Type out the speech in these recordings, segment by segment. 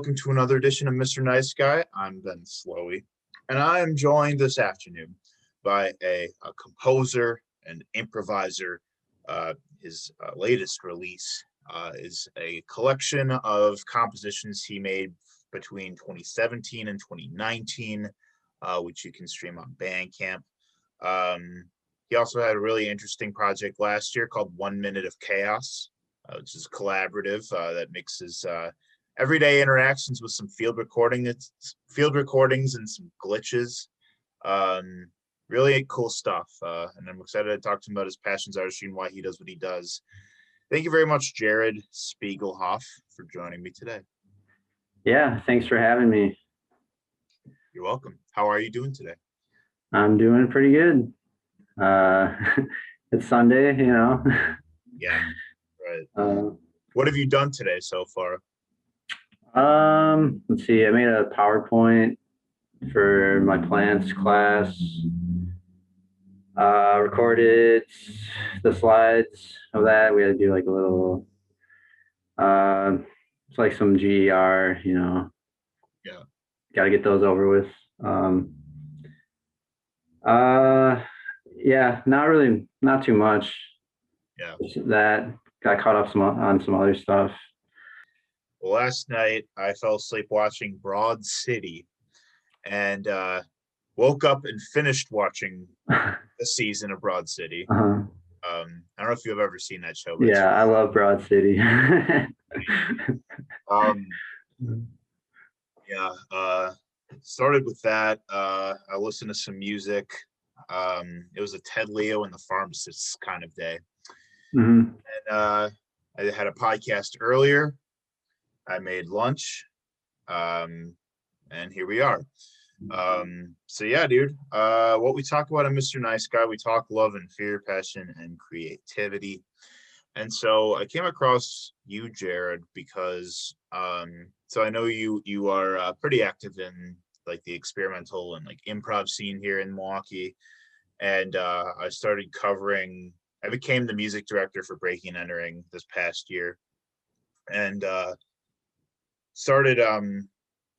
Welcome to another edition of Mr. Nice Guy. I'm Ben Slowey, and I am joined this afternoon by a, a composer and improviser. Uh, his uh, latest release uh, is a collection of compositions he made between 2017 and 2019, uh, which you can stream on Bandcamp. Um, he also had a really interesting project last year called One Minute of Chaos, uh, which is collaborative uh, that mixes everyday interactions with some field recording, it's field recordings and some glitches. Um, really cool stuff, uh, and I'm excited to talk to him about his passions, artistry, and why he does what he does. Thank you very much, Jared Spiegelhoff, for joining me today. Yeah, thanks for having me. You're welcome. How are you doing today? I'm doing pretty good. Uh, it's Sunday, you know. Yeah, right. Uh, What have you done today so far? Um, let's see. I made a PowerPoint for my plants class. Uh, recorded the slides of that. We had to do like a little. Uh, it's like some GER, you know. Yeah. Got to get those over with. Um, uh, yeah, not really, not too much. Yeah. That got caught up some on some other stuff. Last night I fell asleep watching Broad City and uh, woke up and finished watching the season of Broad City. Uh-huh. Um, I don't know if you've ever seen that show. Yeah, I love Broad City. Um, yeah, uh, started with that. Uh, I listened to some music. Um, it was a Ted Leo and the Pharmacists kind of day. Mhm. And uh, I had a podcast earlier. I made lunch. Um, and here we are. Um, so yeah, dude. Uh, what we talk about in Mr. Nice Guy, we talk love and fear, passion and creativity. And so I came across you, Jared, because um, so I know you you are uh, pretty active in like the experimental and like improv scene here in Milwaukee, and uh, I started covering. I became the music director for Breaking Entering this past year, and uh, started um,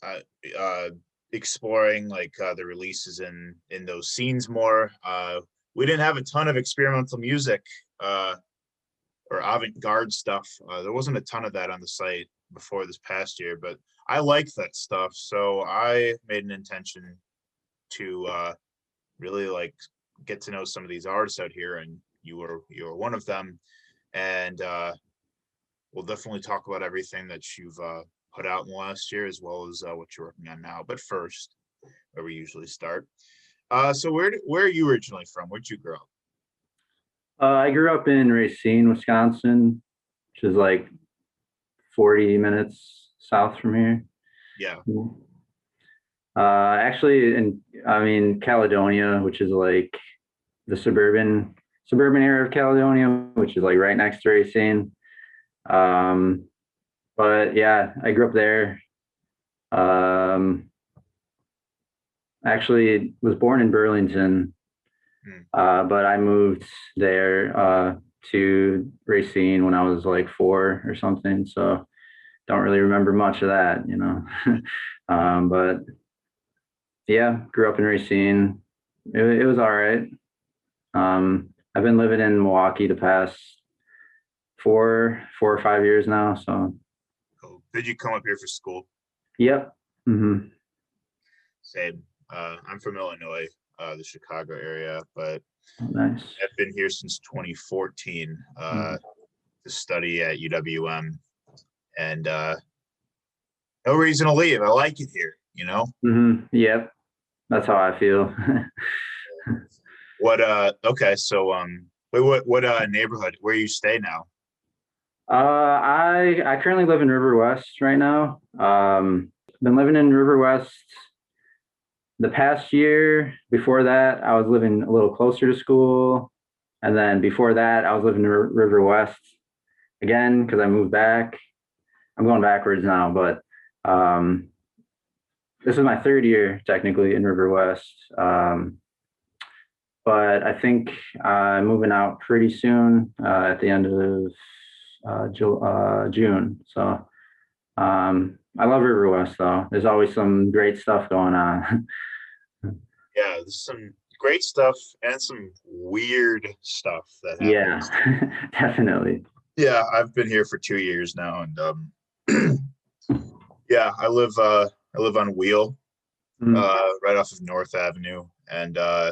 uh, uh, exploring like uh, the releases in in those scenes more. Uh, we didn't have a ton of experimental music. Uh, or avant-garde stuff. Uh, there wasn't a ton of that on the site before this past year, but I like that stuff. So I made an intention to uh, really like get to know some of these artists out here, and you were you were one of them. And uh, we'll definitely talk about everything that you've uh, put out in the last year, as well as uh, what you're working on now. But first, where we usually start. Uh, so where where are you originally from? Where'd you grow up? Uh, I grew up in Racine, Wisconsin, which is like 40 minutes south from here. Yeah, Uh, actually, in I mean Caledonia, which is like the suburban suburban area of Caledonia, which is like right next to Racine. Um, but yeah, I grew up there. Um, actually, was born in Burlington, Hmm. uh, but I moved there uh, to Racine when I was like four or something. So don't really remember much of that, you know. um, but yeah, grew up in Racine. It, it was all right. Um, I've been living in Milwaukee the past four, four or five years now. So. Did you come up here for school? yep. hmm Same. Uh, I'm from Illinois, uh, the Chicago area, but Nice. I've been here since 2014 uh, to study at UWM, and uh, no reason to leave. I like it here. You know hmm Yep. That's how I feel. what? Uh, okay, so um, wait, what what uh neighborhood where you stay now? Uh, I I currently live in River West right now. Um, been living in River West the past year. Before that, I was living a little closer to school, and then before that, I was living in River West again because I moved back. I'm going backwards now, but um, this is my third year technically in River West. Um, but I think I'm moving out pretty soon uh, at the end of uh, Ju- uh, June. So um, I love River West though. There's always some great stuff going on. Yeah, there's some great stuff and some weird stuff that happens. yeah, definitely. Yeah, I've been here for two years now, and um, yeah, I live uh, I live on Weil, Mm. uh, right off of North Avenue, and uh,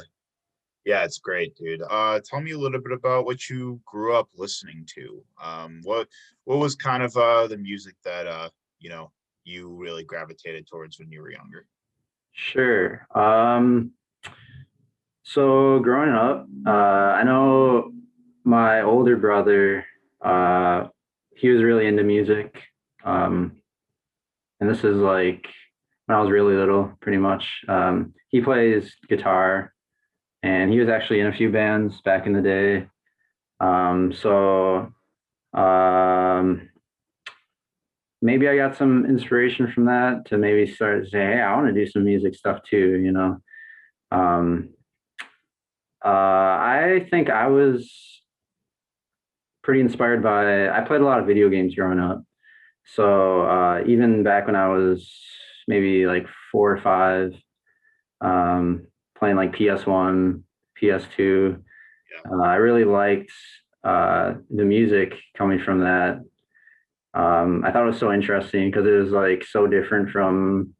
yeah, it's great, dude. Uh, tell me a little bit about what you grew up listening to. Um, what what was kind of uh the music that uh you know you really gravitated towards when you were younger? Sure. Um, so growing up, uh, I know my older brother, uh, he was really into music. Um, and this is like when I was really little, pretty much. Um, he plays guitar and he was actually in a few bands back in the day. Um, so, um, maybe I got some inspiration from that to maybe start to say, hey, I want to do some music stuff too, you know. Um, uh, I think I was pretty inspired by, I played a lot of video games growing up. So uh, even back when I was maybe like four or five, um, playing like PS1, PS2, Yeah. uh, I really liked uh, the music coming from that um, I thought it was so interesting because it was like so different from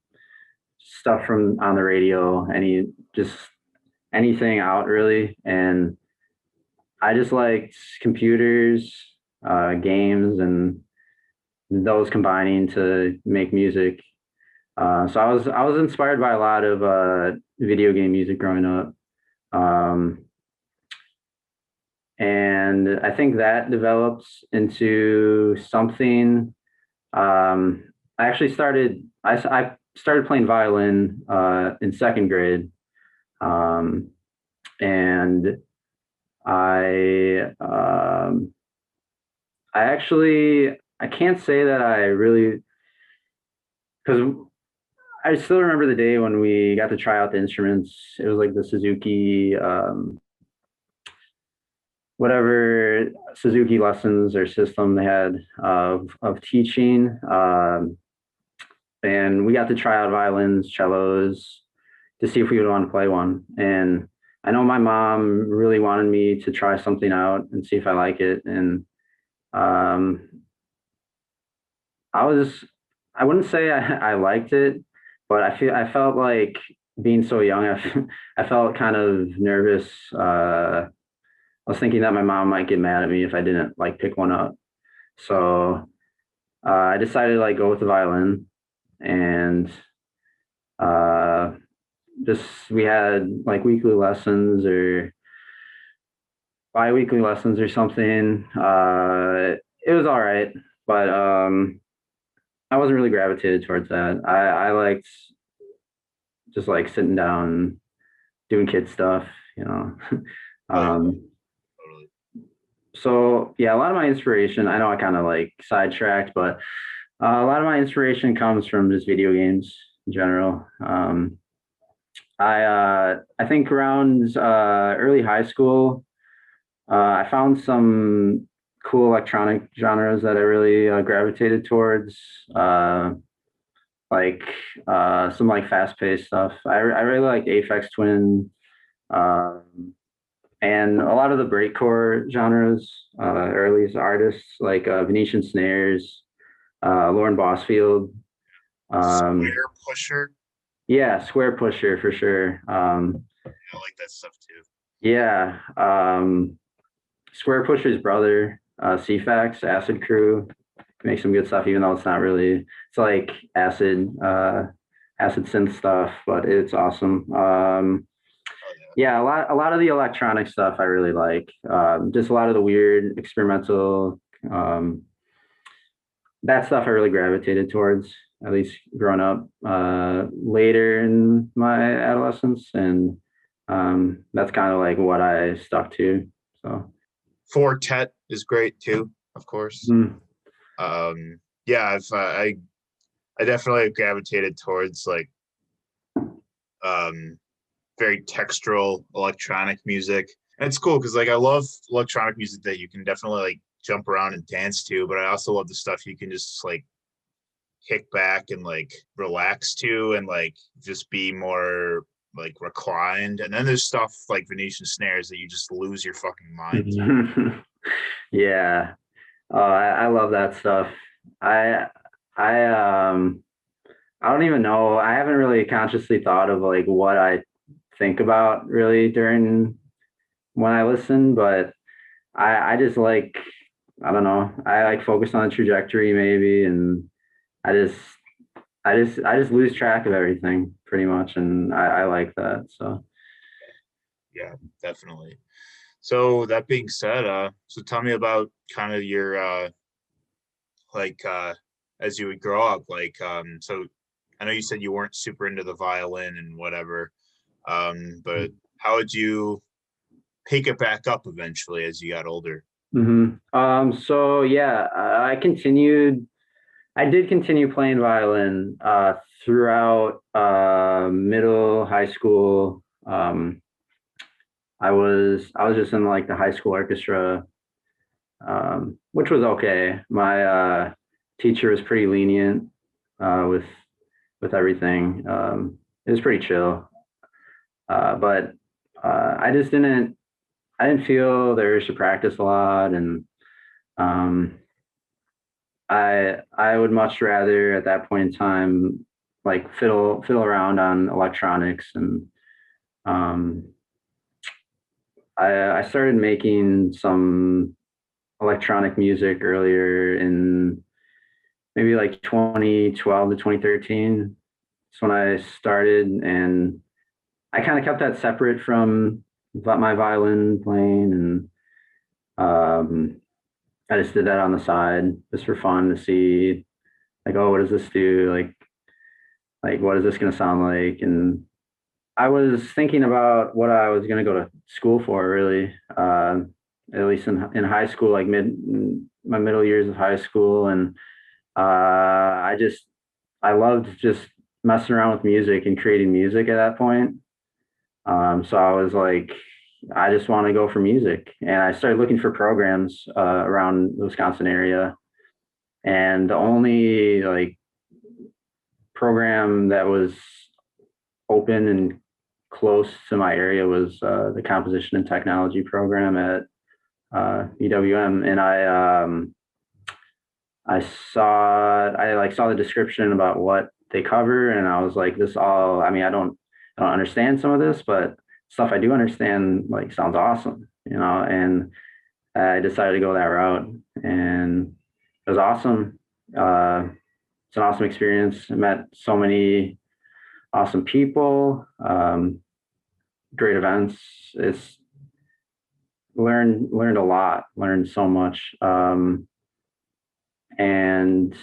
stuff from on the radio, any just anything out really. And I just liked computers, uh, games, and those combining to make music. Uh, so I was I was inspired by a lot of uh, video game music growing up. Um, and I think that develops into something. Um, I actually started. I, I started playing violin uh, in second grade, um, and I um, I actually I can't say that I really because I still remember the day when we got to try out the instruments. It was like the Suzuki. Um, whatever Suzuki lessons or system they had of of teaching. Um, and we got to try out violins, cellos to see if we would want to play one. And I know my mom really wanted me to try something out and see if I like it. And um, I was, I wouldn't say I, I liked it, but I feel I felt like being so young, I, felt kind of nervous. Uh, I was thinking that my mom might get mad at me if I didn't like pick one up. So uh, I decided to like go with the violin and uh, just we had like weekly lessons or bi-weekly lessons or something. Uh, it was all right, but um, I wasn't really gravitated towards that. I, I liked just like sitting down, doing kid stuff, you know. um, Totally. so yeah, a lot of my inspiration, I know I kind of like sidetracked, but uh, a lot of my inspiration comes from just video games in general. Um, I uh, I think around uh, early high school, uh, I found some cool electronic genres that I really uh, gravitated towards, uh, like uh, some like fast paced stuff. I, I really like Aphex Twin. Um, and a lot of the breakcore genres, uh, early artists like uh, Venetian Snares, uh, Lauren Bosfield. Um, Square pusher. yeah, Squarepusher for sure. Um, I like that stuff too. yeah, um, Squarepusher's brother, uh, Ceephax, Acid Crew, make some good stuff, even though it's not really, it's like acid, uh, acid synth stuff, but it's awesome. Um, yeah, a lot, a lot of the electronic stuff I really like. Um, just a lot of the weird experimental, um, that stuff I really gravitated towards, at least growing up. Uh, later in my adolescence, and um, that's kind of like what I stuck to. So, Four Tet is great too, of course. mm, um yeah i've uh, i i definitely gravitated towards like um very textural electronic music and it's cool because like i love electronic music that you can definitely like jump around and dance to but i also love the stuff you can just like kick back and like relax to and like just be more like reclined. And then there's stuff like Venetian snares that you just lose your fucking mind. yeah. Oh, I, I love that stuff. I I um I don't even know. I haven't really consciously thought of like what I think about really during when I listen, but I I just like I don't know. I like focus on the trajectory maybe and I just I just I just lose track of everything pretty much and I, I like that. So yeah, definitely. So that being said, uh so tell me about kind of your uh like uh as you would grow up, like um so I know you said you weren't super into the violin and whatever. Um, but how would you pick it back up eventually as you got older? Mm-hmm. Um, so yeah, I continued. I did continue playing violin uh, throughout uh, middle, high school. Um, I was I was just in like the high school orchestra, um, which was okay. My uh, teacher was pretty lenient uh, with with everything. Um, it was pretty chill, uh, but uh, I just didn't I didn't feel there was to practice a lot, and um, I I would much rather at that point in time like fiddle fiddle around on electronics and um, I I started making some electronic music earlier in maybe like 2012 to 2013. That's when I started, and I kind of kept that separate from my violin playing, and um, I just did that on the side just for fun to see, like, oh, what does this do? Like, like what is this going to sound like? And I was thinking about what I was going to go to school for, really. Uh, at least in in high school, like mid my middle years of high school, and uh, I just I loved just messing around with music and creating music at that point. Um, so I was like, I just want to go for music, and I started looking for programs uh, around the Wisconsin area, and the only like program that was open and close to my area was uh, the composition and technology program at uh, UWM, and I um, I saw I like saw the description about what they cover, and I was like, this all. I mean, I don't I don't understand some of this, but stuff I do understand like sounds awesome, you know. And I decided to go that route, and it was awesome. Uh, it's an awesome experience. I met so many awesome people, um, great events. It's learned learned a lot, learned so much. Um, and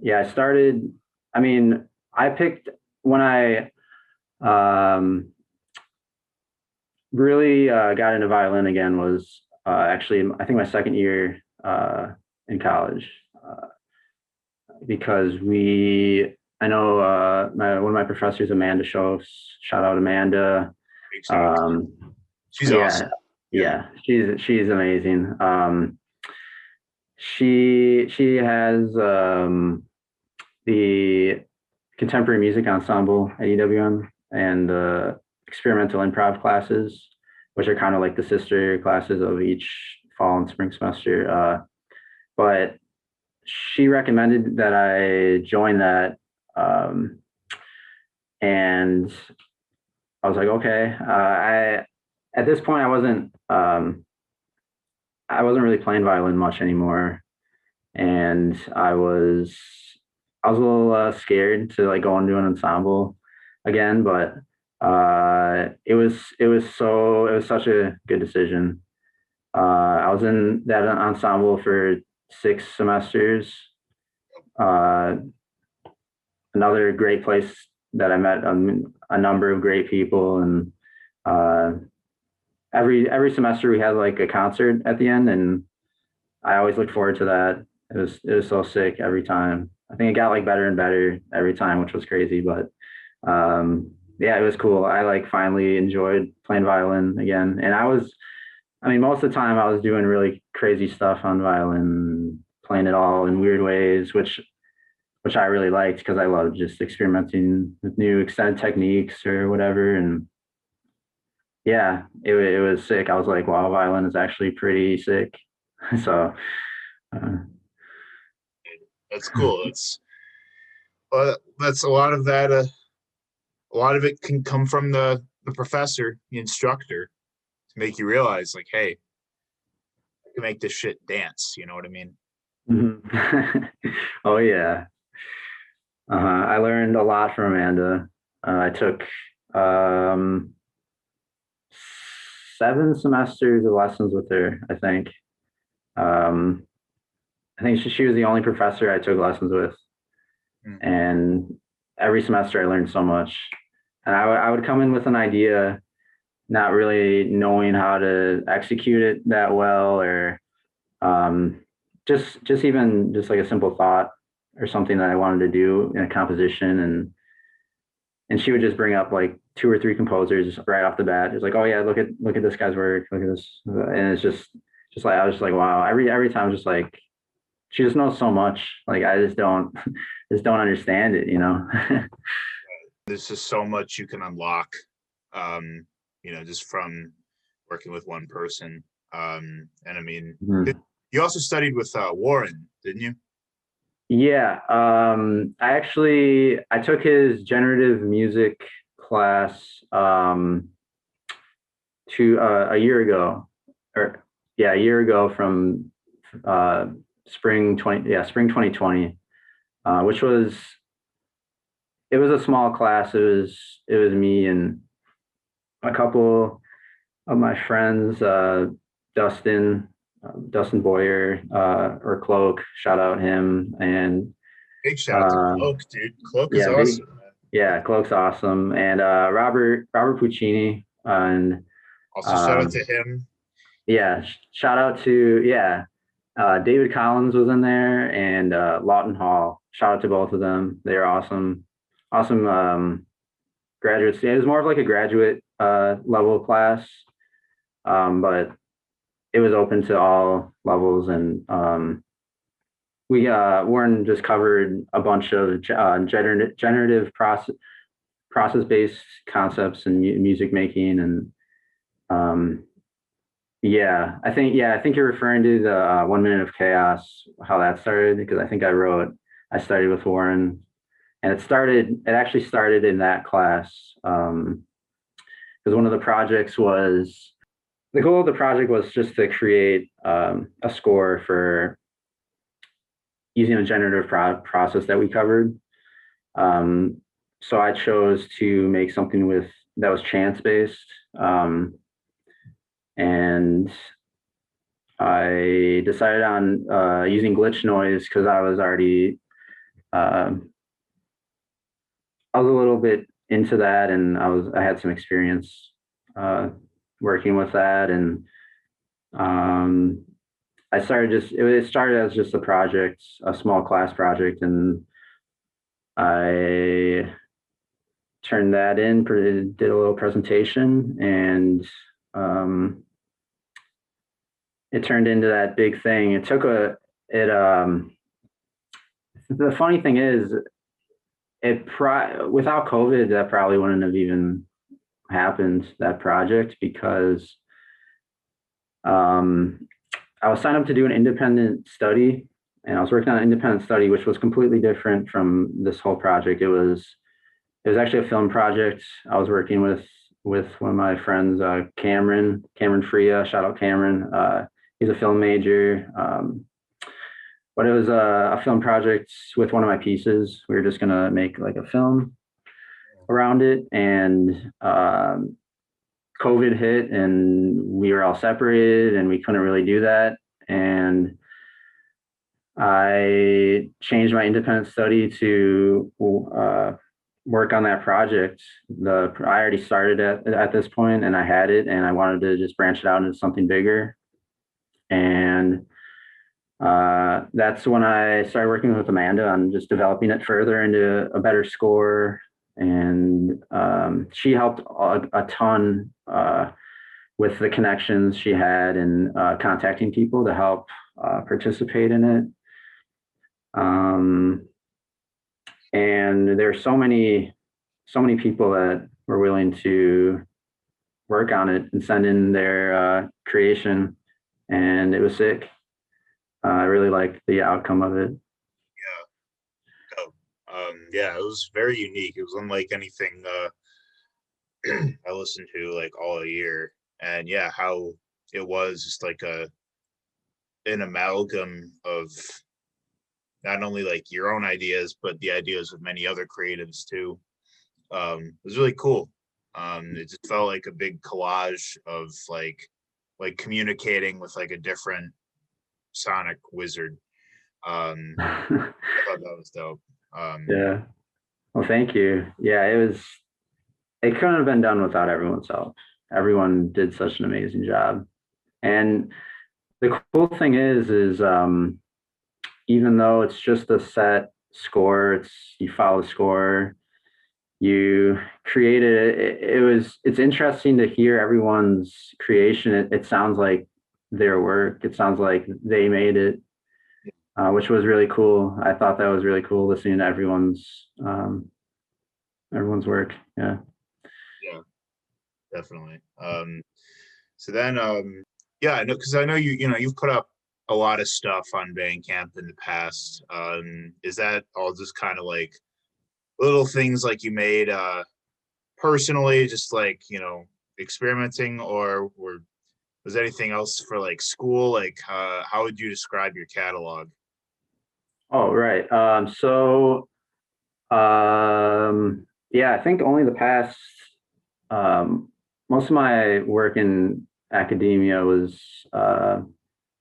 yeah, I started. I mean, I picked when I um, really uh, got into violin again was uh, actually I think my second year uh, in college uh, because we I know uh, my, one of my professors Amanda Schoofs shout out Amanda. Um, she's yeah, awesome. yeah she's she's amazing. Um, she she has um, the contemporary music ensemble at UWM and the experimental improv classes, which are kind of like the sister classes of each fall and spring semester. Uh, but she recommended that I join that, um, and I was like, okay. Uh, I at this point I wasn't um, I wasn't really playing violin much anymore, and I was I was a little uh, scared to like go do an ensemble again, but uh, it was it was so it was such a good decision. Uh, I was in that ensemble for six semesters. Uh, another great place that I met a, a number of great people and uh, every every semester we had like a concert at the end, and I always looked forward to that. It was it was so sick every time. I think it got like better and better every time, which was crazy. But um, yeah, it was cool. I like finally enjoyed playing violin again, and I was, I mean, most of the time I was doing really crazy stuff on violin, playing it all in weird ways, which which I really liked because I love just experimenting with new extended techniques or whatever. And yeah, it, it was sick. I was like, wow, violin is actually pretty sick. so uh, that's cool. It's well, that's a lot of that. Uh, a lot of it can come from the the professor, the instructor, to make you realize, like, hey, I can make this shit dance. You know what I mean? Mm-hmm. oh yeah. Uh, I learned a lot from Amanda. Uh, I took um, seven semesters of lessons with her. I think. Um, I think she, she was the only professor I took lessons with, mm. and every semester I learned so much. And I, would come in with an idea, not really knowing how to execute it that well, or um, just just even just like a simple thought or something that I wanted to do in a composition and and she would just bring up like two or three composers right off the bat. It's like, oh yeah, look at look at this guy's work, look at this, and it's just just like I was just like, wow. Every every time, just like she just knows so much. Like I just don't just don't understand it, you know. There's just so much you can unlock, um, you know, just from working with one person. Um, and I mean, mm-hmm. you also studied with uh, Warren, didn't you? Yeah, um, I actually I took his generative music class um, to uh, a year ago, or yeah, a year ago from uh, spring twenty yeah spring twenty twenty, uh, which was it was a small class. It was it was me and a couple of my friends, uh, Dustin, um, Dustin Boyer uh, or Cloak, shout out him and big shout out uh, to Cloak, dude. Cloak is awesome. Big, yeah, Cloak's awesome, and uh, Robert Robert Puccini and also shout um, out to him. Yeah, shout out to yeah, uh, David Collins was in there and uh, Lawton Hall. Shout out to both of them. They're awesome, awesome um, graduates. Yeah, it was more of like a graduate uh, level class, um, but it was open to all levels and um, we uh, Warren just covered a bunch of uh, gener- generative process process based concepts and mu- music making and um, yeah I think yeah I think you're referring to the uh, one minute of chaos how that started because I think I wrote I started with Warren and it started it actually started in that class because um, one of the projects was the goal of the project was just to create um, a score for using a generative pro- process that we covered. Um, so I chose to make something with that was chance based, um, and I decided on uh, using glitch noise because I was already uh, I was a little bit into that, and I was I had some experience uh, working with that and um, I started just it started as just a project, a small class project, and I turned that in, did a little presentation, and um, it turned into that big thing. It took a it um the funny thing is it pri- without COVID that probably wouldn't have even happened that project because um, I was signed up to do an independent study and I was working on an independent study which was completely different from this whole project. It was it was actually a film project. I was working with with one of my friends, uh, Cameron Cameron Freya. Shout out Cameron. Uh, he's a film major. Um, but it was a, a film project with one of my pieces. We were just gonna make like a film around it, and um, COVID hit, and we were all separated, and we couldn't really do that. And I changed my independent study to uh, work on that project. The I already started at at this point, and I had it, and I wanted to just branch it out into something bigger. And uh, that's when I started working with Amanda on just developing it further into a better score and um, she helped a, a ton uh, with the connections she had and uh, contacting people to help uh, participate in it. Um, and there's so many so many people that were willing to work on it and send in their uh, creation and it was sick. Uh, i really liked the outcome of it. Yeah. um yeah it was very unique. It was unlike anything uh i listened to like all year. And yeah how it was just like a an amalgam of not only like your own ideas but the ideas of many other creatives too. Um it was really cool. Um it just felt like a big collage of like like communicating with like a different sonic wizard. Um i thought that was dope. Um yeah. Well thank you. Yeah it was it couldn't have been done without everyone's help everyone did such an amazing job. And the cool thing is is um even though it's just a set score it's you follow the score you created it, it was it's interesting to hear everyone's creation. It, it sounds like their work. It sounds like they made it uh, which was really cool. I thought that was really cool listening to everyone's um everyone's work. Yeah. Yeah. Definitely. Um, so then, um, yeah, I because I know you, you know, you've put up a lot of stuff on Bandcamp in the past. Um, is that all just kind of like little things like you made uh, personally, just like you know, experimenting, or or was anything else for like school? Like, uh, how would you describe your catalog? oh right um so um yeah i think only the past um most of my work in academia was uh,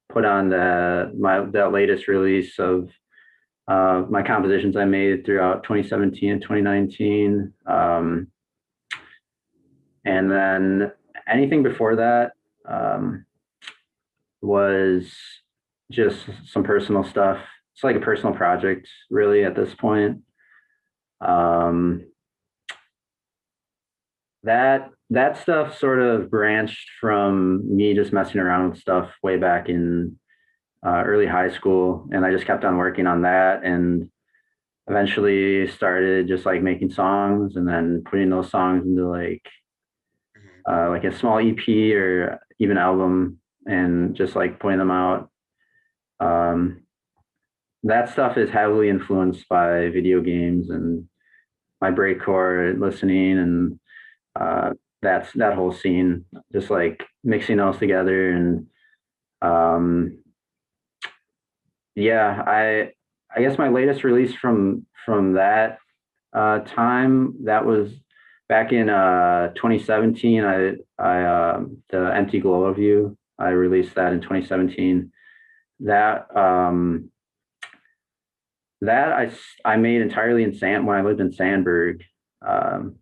put on the my that latest release of uh, my compositions I made throughout 2017 and 2019. Um, and then anything before that um, was just some personal stuff. It's like a personal project, really, at this point. Um, that that stuff sort of branched from me just messing around with stuff way back in uh, early high school, and I just kept on working on that, and eventually started just like making songs, and then putting those songs into like uh, like a small EP or even album, and just like putting them out. Um, that stuff is heavily influenced by video games and my breakcore listening and uh, that's that whole scene, just like mixing those together and um, yeah, I I guess my latest release from from that uh, time that was back in uh, 2017. I I uh, the Empty Glow of You. I released that in 2017. That um, that I I made entirely in Sand when I lived in Sandburg. Um,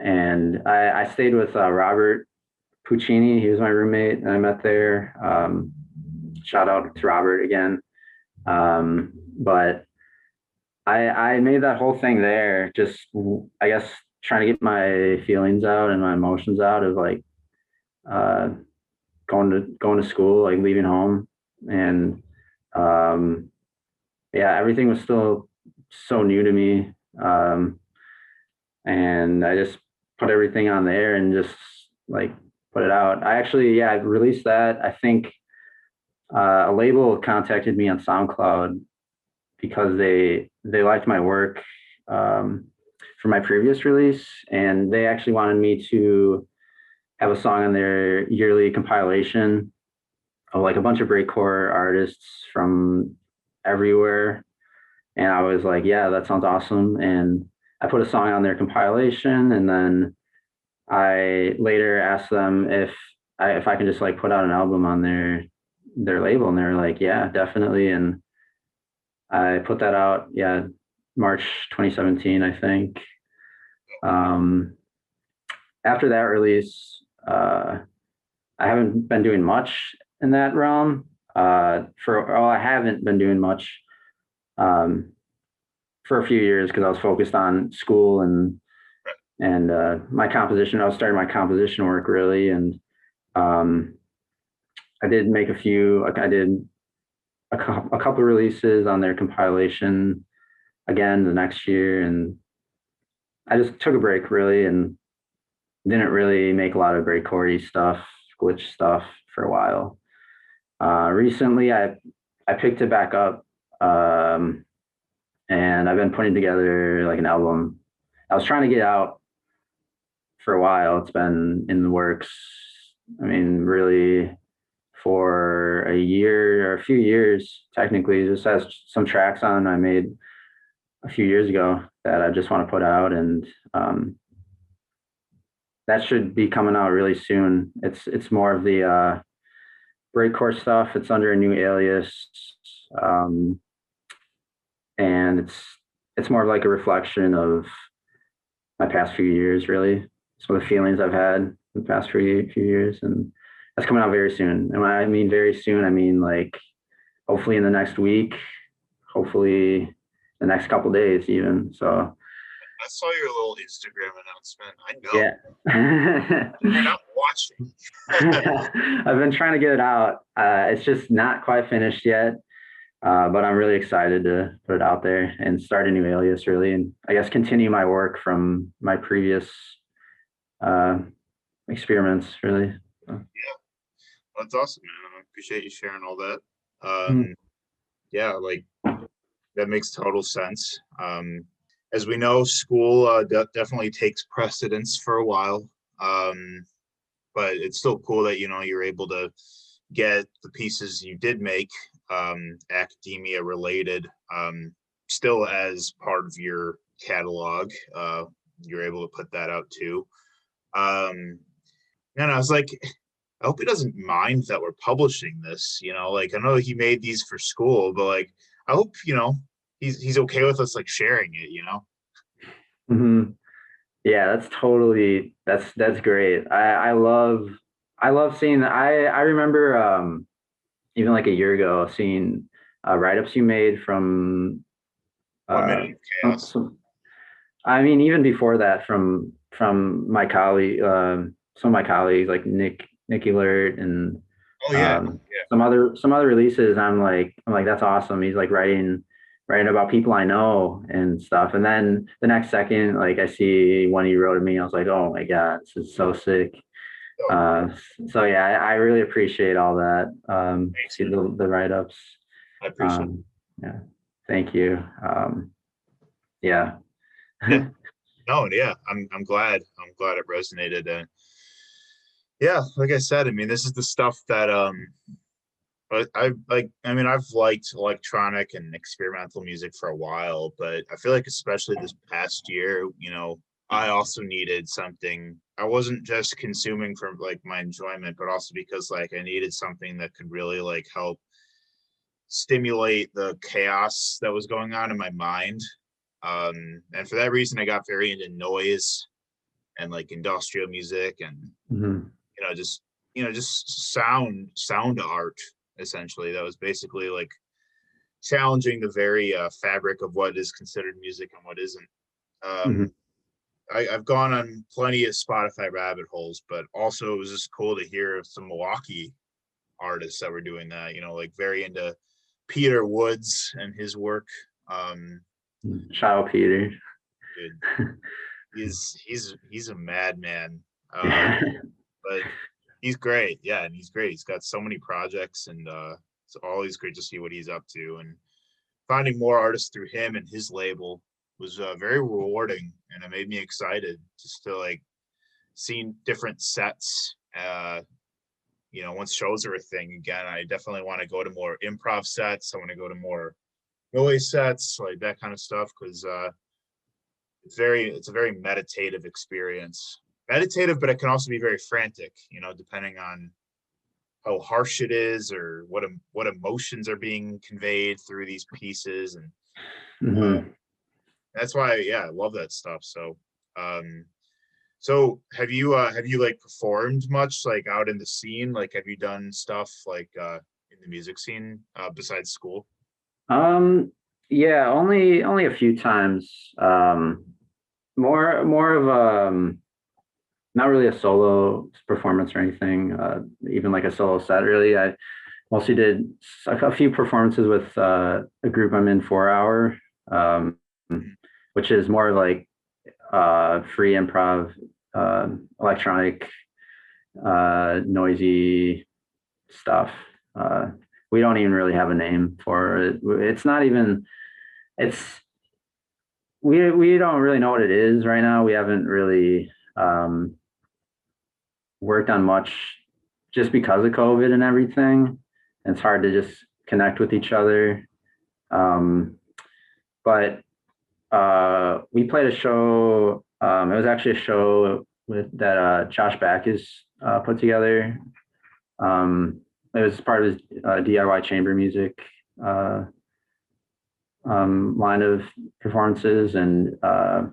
and I, I stayed with uh, Robert Puccini. He was my roommate, and I met there. Um, shout out to Robert again. Um, but I I made that whole thing there, just I guess trying to get my feelings out and my emotions out of like uh, going to going to school, like leaving home, and um, yeah, everything was still so new to me. Um, and I just put everything on there and just like put it out. I actually, yeah, I released that. I think uh, a label contacted me on SoundCloud because they they liked my work um, for my previous release, and they actually wanted me to have a song on their yearly compilation of like a bunch of breakcore artists from everywhere. And I was like, yeah, that sounds awesome. And I put a song on their compilation, and then I later asked them if I if I can just like put out an album on their their label, and they're like, yeah, definitely. And I put that out, yeah, March 2017, I think. Um, after that release, uh, I haven't been doing much in that realm. Uh, for well, I haven't been doing much. Um, for a few years because I was focused on school and and uh, my composition. I was starting my composition work really, and um, I did make a few. I did a, couple, a couple releases on their compilation, again the next year, and I just took a break really and didn't really make a lot of breakcore stuff, glitch stuff for a while. Uh, recently, I I picked it back up, um, and I've been putting together like an album. I was trying to get out for a while. It's been in the works. I mean, really for a year or a few years, technically. Just has some tracks on I made a few years ago that I just want to put out, and um, that should be coming out really soon. It's it's more of the uh, breakcore stuff. It's under a new alias, um, and it's it's more of like a reflection of my past few years, really. Some of the feelings I've had the past few few years, and that's coming out very soon. And when I mean very soon, I mean like hopefully in the next week, hopefully the next couple days, even. So I saw your little Instagram announcement. I know. yeah. You're not watching. I've been trying to get it out. Uh, it's just not quite finished yet, uh, but I'm really excited to put it out there and start a new alias, really, and I guess continue my work from my previous uh, experiments, really. That's awesome, man. I appreciate you sharing all that. Hmm. Um, yeah, like that makes total sense. Um, as we know, school uh, de- definitely takes precedence for a while. Um, but it's still cool that you know you're able to get the pieces you did make um, academia related um, still as part of your catalog. Uh, you're able to put that out too. Um, and I was like, I hope he doesn't mind that we're publishing this. You know, like I know he made these for school, but like I hope you know he's he's okay with us like sharing it. You know. hmm Yeah, that's totally that's that's great. I I love I love seeing I I remember um even like a year ago seeing uh, write-ups you made from uh, some- I mean even before that from from my colleague um some of my colleagues like Nick Nick Alert and Oh yeah, um, yeah. some other some other releases i'm like i'm like that's awesome he's like writing writing about people i know and stuff and then the next second like i see one he wrote to me i was like oh my god this is so sick Oh, uh so yeah i, I really appreciate all that um see the, the write-ups I appreciate. um yeah thank you um yeah. No, yeah, I'm I'm glad. I'm glad it resonated. And yeah, like I said, I mean, this is the stuff that um I, I like I mean, I've liked electronic and experimental music for a while, but I feel like especially this past year, you know, I also needed something. I wasn't just consuming for like my enjoyment, but also because like I needed something that could really like help stimulate the chaos that was going on in my mind um and for that reason i got very into noise and like industrial music and Mhm. You know just you know just sound sound art essentially that was basically like challenging the very uh, fabric of what is considered music and what isn't um Mhm. I, i've gone on plenty of spotify rabbit holes but also it was just cool to hear some milwaukee artists that were doing that you know like very into peter woods and his work um shout out peter dude. he's he's he's a madman. Uh, but he's great. Yeah, and he's great. He's got so many projects, and uh, it's always great to see what he's up to. And finding more artists through him and his label was uh, very rewarding, and it made me excited just to like seeing different sets. Uh, you know, once shows are a thing again, I definitely want to go to more improv sets. I want to go to more noise sets, like that kind of stuff, because uh, it's very it's a very meditative experience meditative but it can also be very frantic you know depending on how harsh it is or what what emotions are being conveyed through these pieces and Mhm. that's why yeah i love that stuff so um so have you uh have you like performed much like out in the scene like have you done stuff like uh in the music scene uh besides school Um, yeah, only only a few times. Um, more more of um, not really a solo performance or anything. Uh, even like a solo set. Really, I mostly did a few performances with uh, a group I'm in, Four Hour. Um, which is more like uh, free improv, uh, electronic, uh, noisy stuff. Uh, we don't even really have a name for it. It's not even. It's we we don't really know what it is right now. We haven't really um, worked on much just because of COVID and everything. It's hard to just connect with each other. Um, but uh, we played a show. Um, it was actually a show with that uh, Josh Backus uh, put together. Um, it was part of his uh, DIY chamber music uh, um, line of performances, and uh,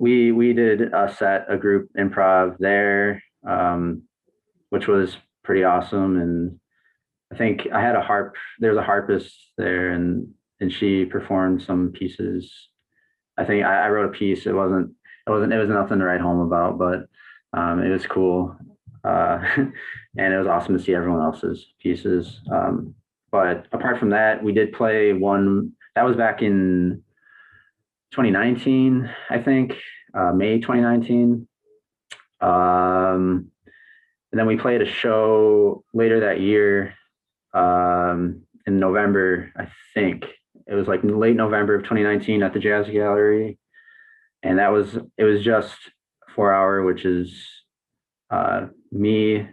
we we did a set, a group improv there, um, which was pretty awesome. And I think I had a harp. There's a harpist there, and and she performed some pieces. I think I, I wrote a piece. It wasn't it wasn't it was nothing to write home about, but um, it was cool. Uh, and it was awesome to see everyone else's pieces. Um, but apart from that, we did play one that was back in 2019, I think, uh, May 2019. Um, and then we played a show later that year um, in November, I think. It was like late November of 2019 at the Jazz Gallery. And that was, it was just four hour, which is uh, me,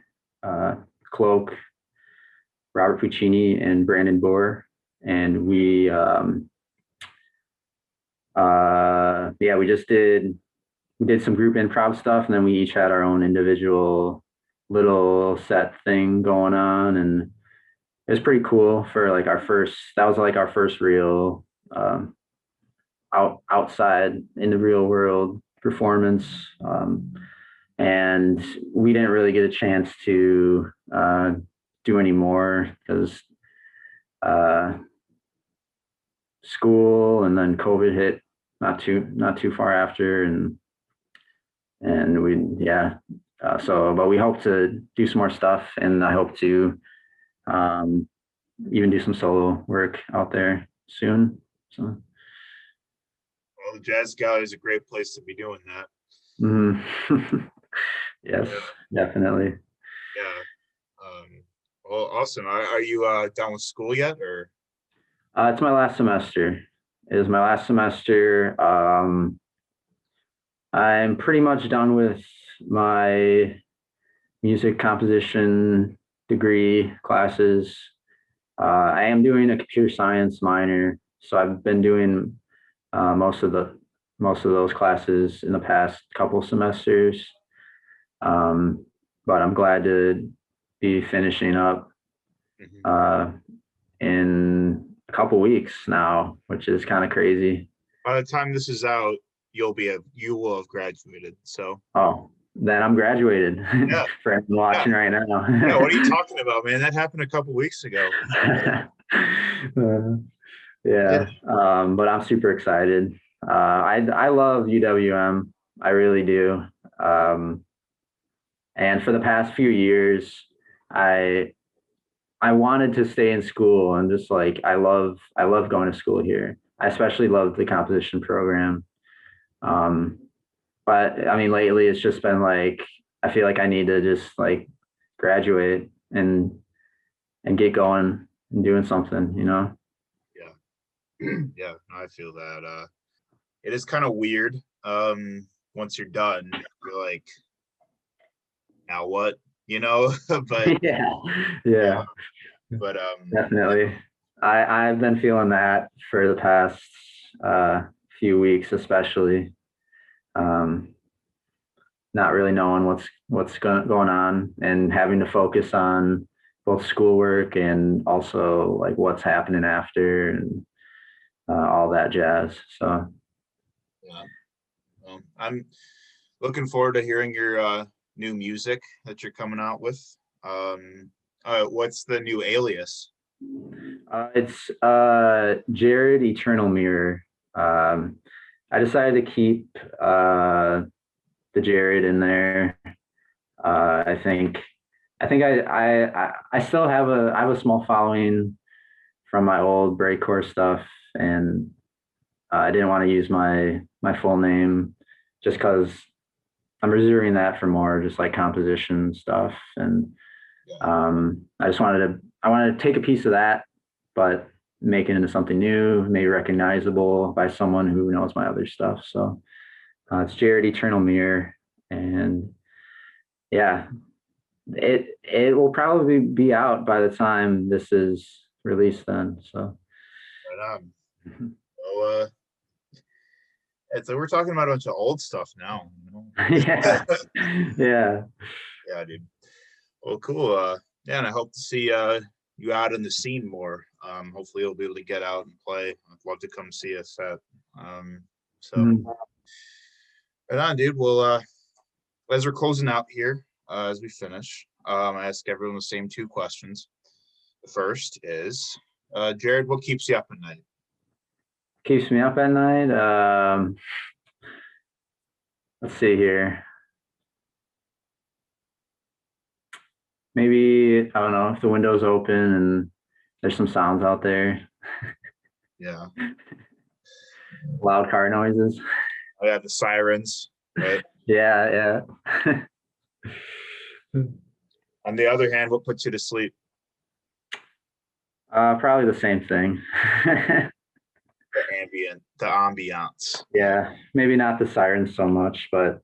uh, Cloak, Robert Puccini, and Brandon Bohr. And we, um, uh, yeah, we just did we did some group improv stuff, and then we each had our own individual little set thing going on, and it was pretty cool for like our first. That was like our first real um, out outside in the real world performance. Um, and we didn't really get a chance to uh, do any more because uh, school and then COVID hit not too not too far after, and and we yeah. Uh, so, but we hope to do some more stuff, and I hope to um, even do some solo work out there soon. So. Well, the Jazz Gallery is a great place to be doing that. Mm-hmm. yes, yeah. definitely. Yeah. Um, well, awesome. Are, are you uh, done with school yet, or? Uh, it's my last semester. Is my last semester. Um, I'm pretty much done with my music composition degree classes. Uh, I am doing a computer science minor, so I've been doing uh, most of the most of those classes in the past couple semesters. Um, but I'm glad to be finishing up mm-hmm. uh, in a couple weeks now, which is kind of crazy. By the time this is out, you'll be a you will have graduated. So oh, then I'm graduated. Yeah. For everyone watching yeah. right now. yeah, what are you talking about, man? That happened a couple weeks ago. uh, yeah, um, but I'm super excited. Uh, I I love UWM. I really do. Um, and for the past few years, I I wanted to stay in school and just like I love I love going to school here. I especially love the composition program. Um, but I mean lately it's just been like I feel like I need to just like graduate and and get going and doing something, you know. Yeah. yeah, I feel that. Uh it is kind of weird. Um once you're done, you're like now what? You know but yeah. yeah. but um definitely. I i've been feeling that for the past uh few weeks especially. Um not really knowing what's what's going going on and having to focus on both schoolwork and also like what's happening after and uh, all that jazz so. Yeah. Well, i'm looking forward to hearing your uh new music that you're coming out with. Um, uh, what's the new alias? Uh, it's uh, Jared Eternal Mirror. Um, I decided to keep uh, the Jared in there. Uh, I think I think I, I I still have a I have a small following from my old breakcore stuff, and Uh, I didn't want to use my my full name just because I'm reserving that for more just like composition stuff, and um, I just wanted to I wanted to take a piece of that, but make it into something new, maybe recognizable by someone who knows my other stuff. So uh, it's Jared Eternal Mirror, and yeah, it it will probably be out by the time this is released. Then, so Right on. So, uh, it's we're talking about a bunch of old stuff now. You know? yeah, yeah, yeah, dude. Well, cool. Uh, yeah, and I hope to see uh you out in the scene more. Um, hopefully you'll be able to get out and play. I'd love to come see a set. Um, so Mhm. right on, dude. Well, uh, as we're closing out here, uh, as we finish, um, I ask everyone the same two questions. The first is, uh, Jared, what keeps you up at night? Keeps me up at night. Um, let's see here. Maybe I don't know if the window's open and there's some sounds out there, Yeah. loud car noises. Oh yeah, the sirens, right? Yeah, yeah. On the other hand, what puts you to sleep? uh, probably the same thing. The ambient, the ambiance. yeah, maybe not the sirens so much, but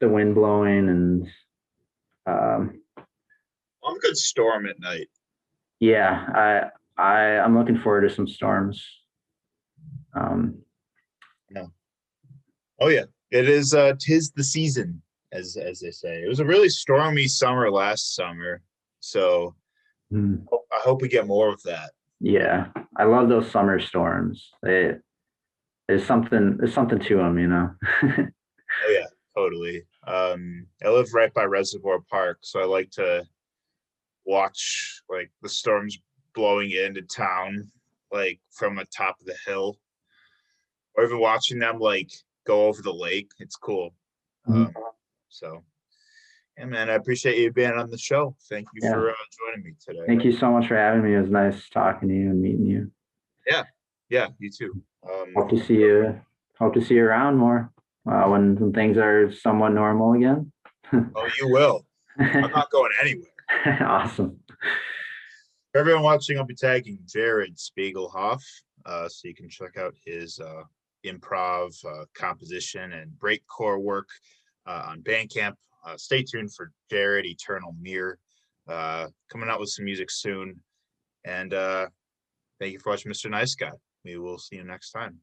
the wind blowing and um, I'm good storm at night. yeah, I I I'm looking forward to some storms. Um, yeah. Oh yeah, it is. Uh, tis the season, as as they say. It was a really stormy summer last summer, so mm, I hope we get more of that. Yeah, I love those summer storms. They there's something there's something to them, you know. Oh yeah, totally. Um, I live right by Reservoir Park, so I like to watch like the storms blowing into town, like from the top of the hill, or even watching them like go over the lake. It's cool. Mhm. Um, so, yeah, man, I appreciate you being on the show. Thank you Yeah. for uh, joining me today. Thank you so much for having me. It was nice talking to you and meeting you. Yeah, yeah, you too. Um, Hope to see you. Hope to see you around more uh, when, when things are somewhat normal again. oh, you will. I'm not going anywhere. awesome. For everyone watching, I'll be tagging Jared Spiegelhoff, uh, so you can check out his uh, improv, uh, composition, and breakcore work uh, on Bandcamp. Uh, stay tuned for Jared Eternal Mirror uh, coming out with some music soon. And uh, thank you for watching, Mr. Nice Guy. We will see you next time.